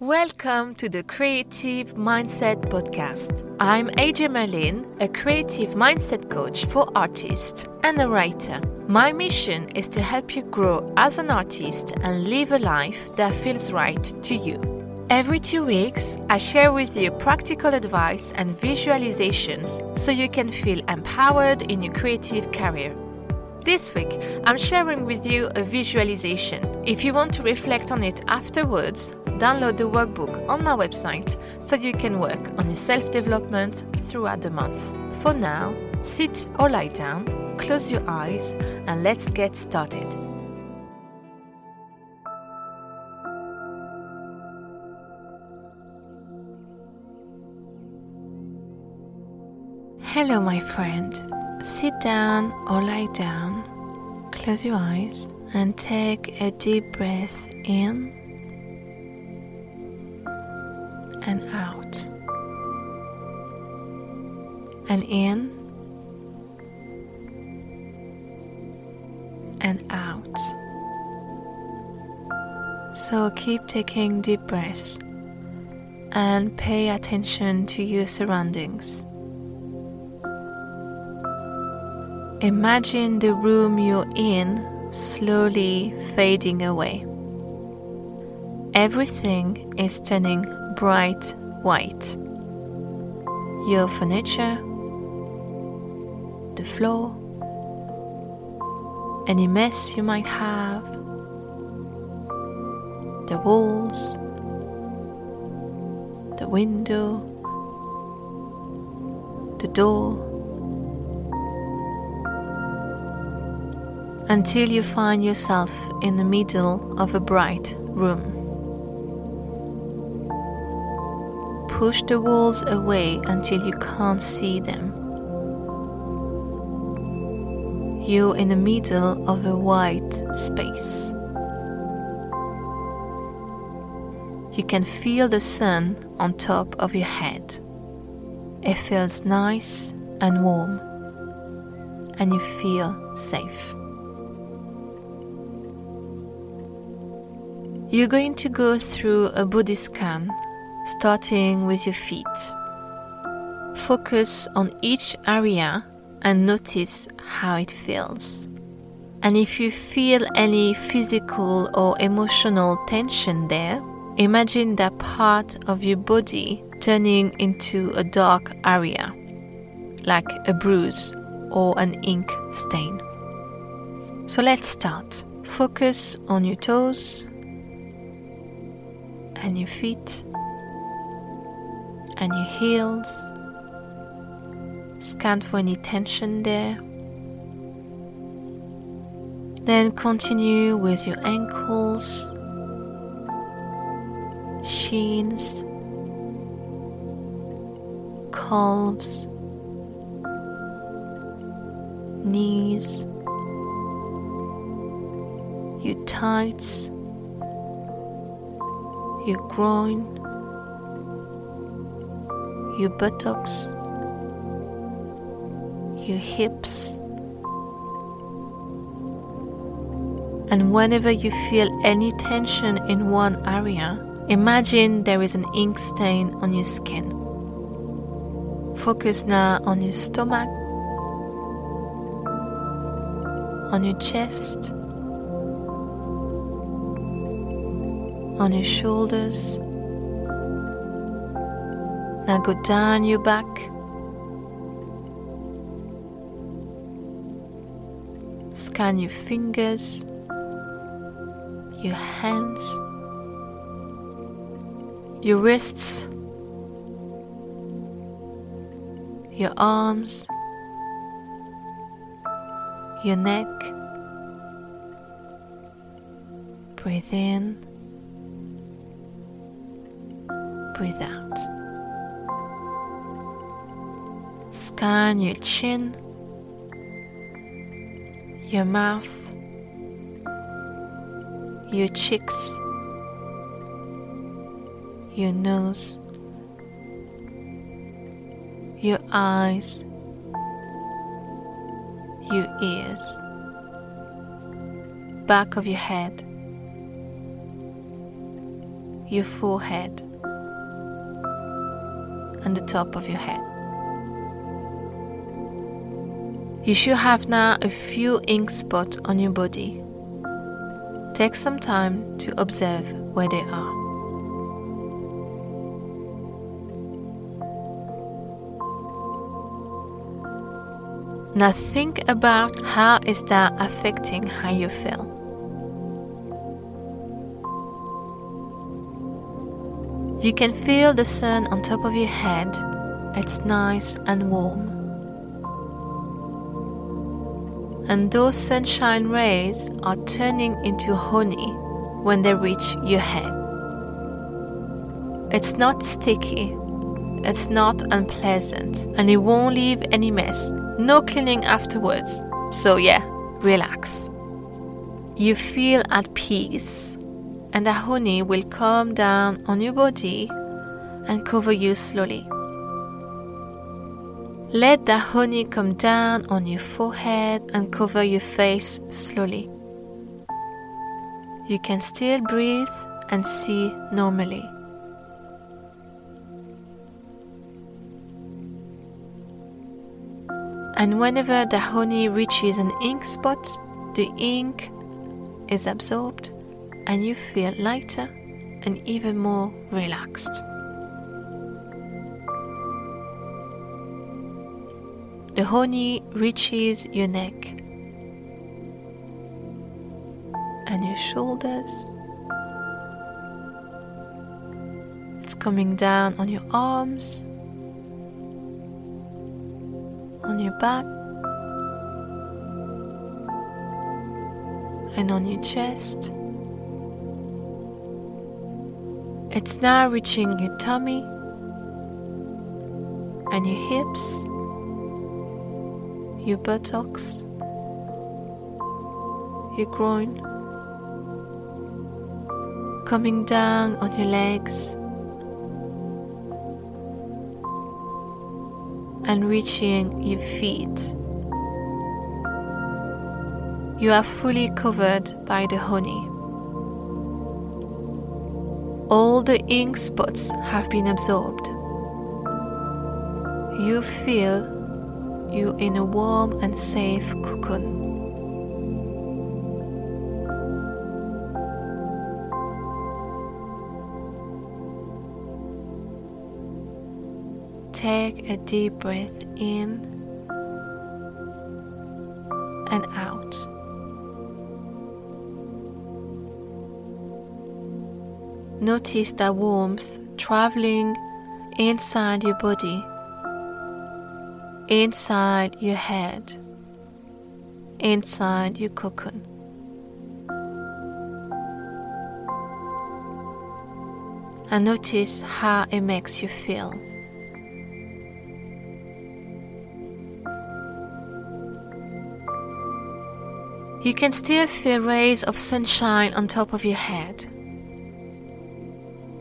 Welcome to the Creative Mindset Podcast. I'm AJ Merlin, a creative mindset coach for artists and a writer. My mission is to help you grow as an artist and live a life that feels right to you. Every two weeks, I share with you practical advice and visualizations so you can feel empowered in your creative career. This week, I'm sharing with you a visualization. If you want to reflect on it afterwards, download the workbook on my website so you can work on your self development throughout the month. For now, sit or lie down, close your eyes, and let's get started. Hello, my friend. Sit down or lie down, close your eyes, and take a deep breath in and out, and in and out. So keep taking deep breaths and pay attention to your surroundings. Imagine the room you're in slowly fading away. Everything is turning bright white. Your furniture, the floor, any mess you might have, the walls, the window, the door. until you find yourself in the middle of a bright room. Push the walls away until you can't see them. You're in the middle of a white space. You can feel the sun on top of your head. It feels nice and warm, and you feel safe. You're going to go through a body scan, starting with your feet. Focus on each area and notice how it feels. And if you feel any physical or emotional tension there, imagine that part of your body turning into a dark area, like a bruise or an ink stain. So let's start. Focus on your toes and your feet and your heels. Scan for any tension there. Then continue with your ankles, shins, calves, knees, your tights your groin, your buttocks, your hips. And whenever you feel any tension in one area, imagine there is an ink stain on your skin. Focus now on your stomach, on your chest on your shoulders. Now go down your back. Scan your fingers, your hands, your wrists, your arms, your neck. Breathe in. breathe out. Scan your chin, your mouth, your cheeks, your nose, your eyes, your ears, back of your head your forehead and the top of your head. You should have now a few ink spots on your body. Take some time to observe where they are. Now think about how is that affecting how you feel. You can feel the sun on top of your head. It's nice and warm. And those sunshine rays are turning into honey when they reach your head. It's not sticky, it's not unpleasant, and it won't leave any mess no cleaning afterwards. So, yeah, relax. You feel at peace, and the honey will come down on your body and cover you slowly. Let the honey come down on your forehead and cover your face slowly. You can still breathe and see normally. And whenever the honey reaches an ink spot, the ink is absorbed and you feel lighter and even more relaxed. The honey reaches your neck and your shoulders. It's coming down on your arms on your back and on your chest. It's now reaching your tummy and your hips, your buttocks, your groin, coming down on your legs and reaching your feet. You are fully covered by the honey. All the ink spots have been absorbed. You feel you in a warm and safe cocoon. Take a deep breath in and out. Notice the warmth traveling inside your body, inside your head, inside your cocoon. And notice how it makes you feel. You can still feel rays of sunshine on top of your head.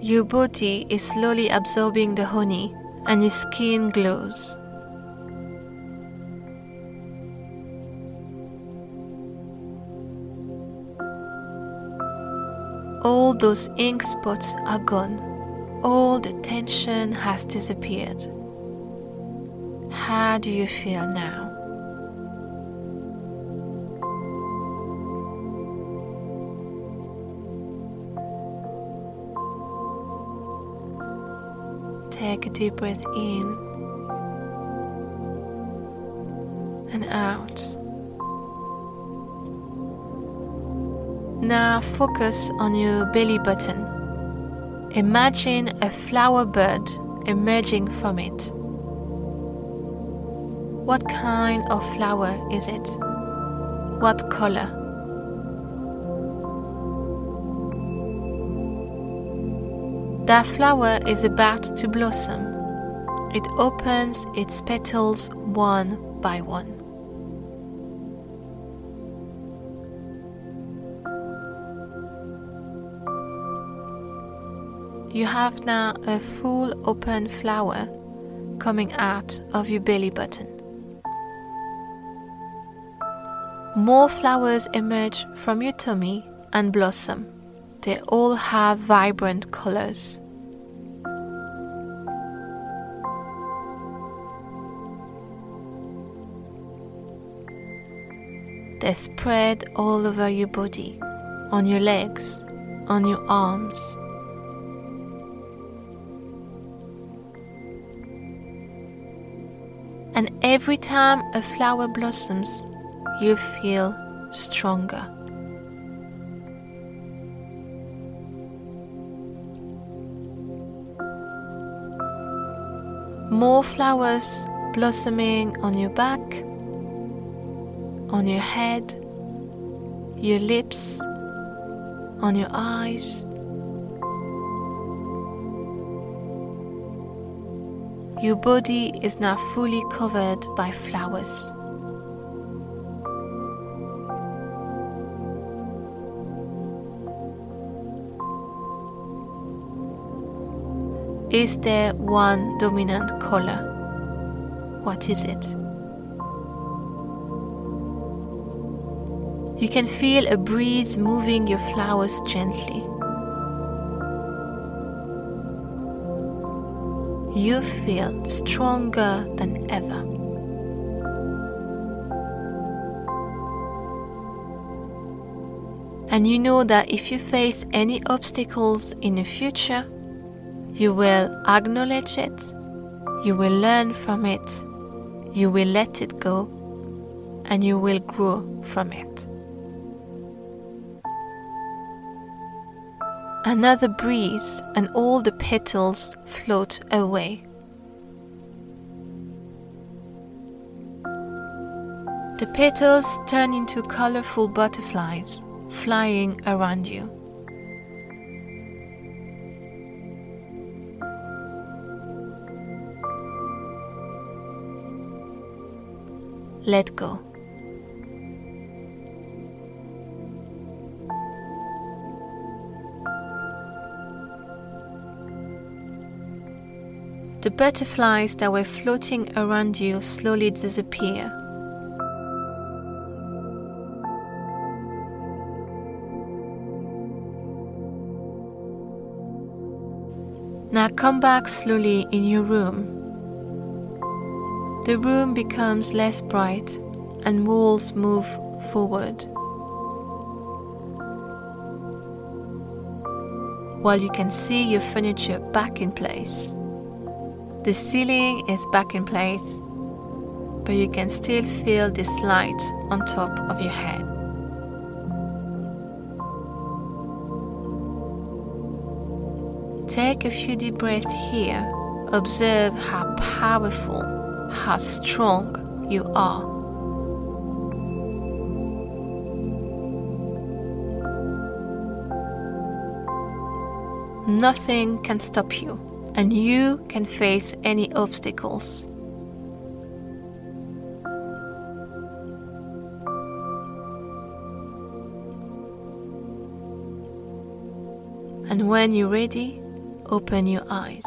Your body is slowly absorbing the honey and your skin glows. All those ink spots are gone. All the tension has disappeared. How do you feel now? Take a deep breath in and out. Now focus on your belly button. Imagine a flower bud emerging from it. What kind of flower is it? What color? That flower is about to blossom. It opens its petals one by one. You have now a full open flower coming out of your belly button. More flowers emerge from your tummy and blossom they all have vibrant colors. They spread all over your body, on your legs, on your arms. And every time a flower blossoms, you feel stronger. More flowers blossoming on your back, on your head, your lips, on your eyes. Your body is now fully covered by flowers. Is there one dominant color? What is it? You can feel a breeze moving your flowers gently. You feel stronger than ever. And you know that if you face any obstacles in the future, you will acknowledge it, you will learn from it, you will let it go, and you will grow from it. Another breeze, and all the petals float away. The petals turn into colorful butterflies flying around you. Let go. The butterflies that were floating around you slowly disappear. Now come back slowly in your room. The room becomes less bright and walls move forward. While you can see your furniture back in place. The ceiling is back in place, but you can still feel this light on top of your head. Take a few deep breaths here. Observe how powerful, how strong you are. Nothing can stop you and you can face any obstacles. And when you're ready, open your eyes.